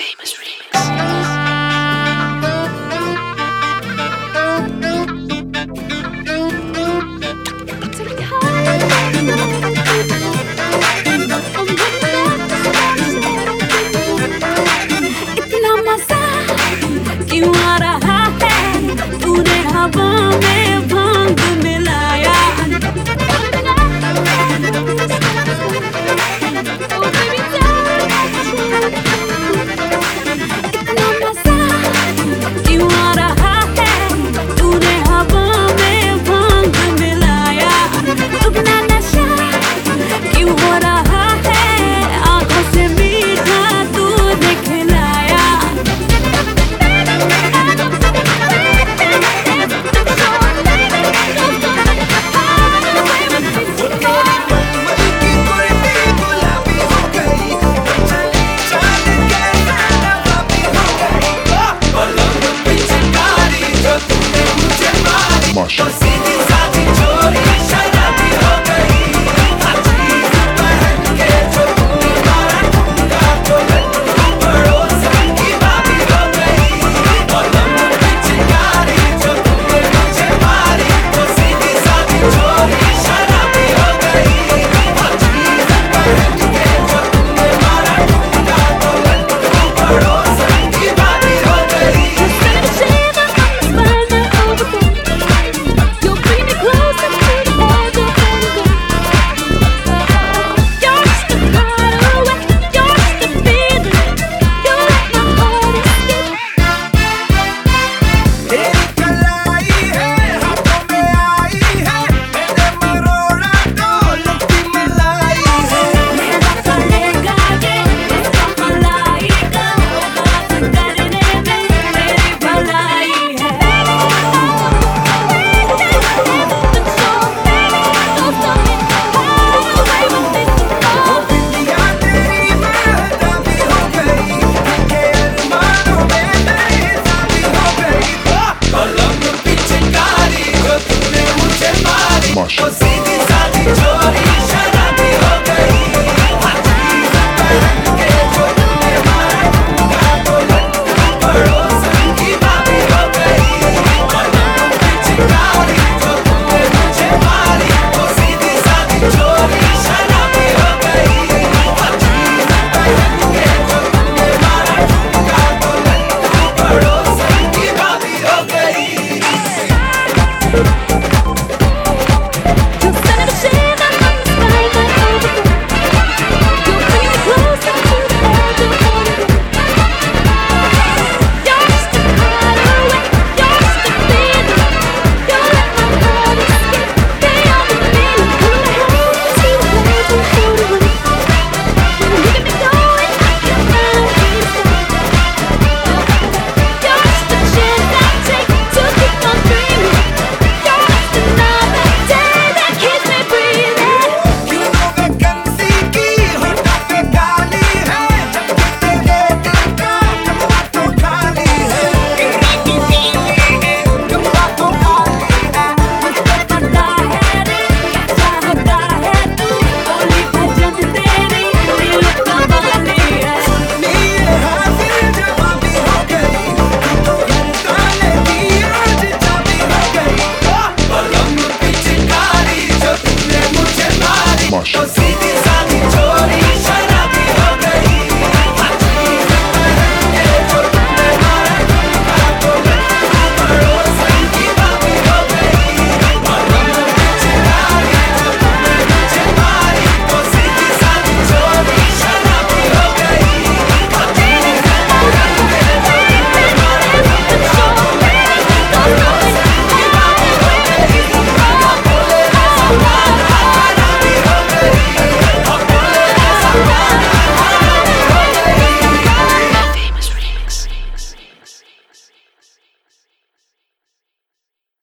famous remix. हवा में भांग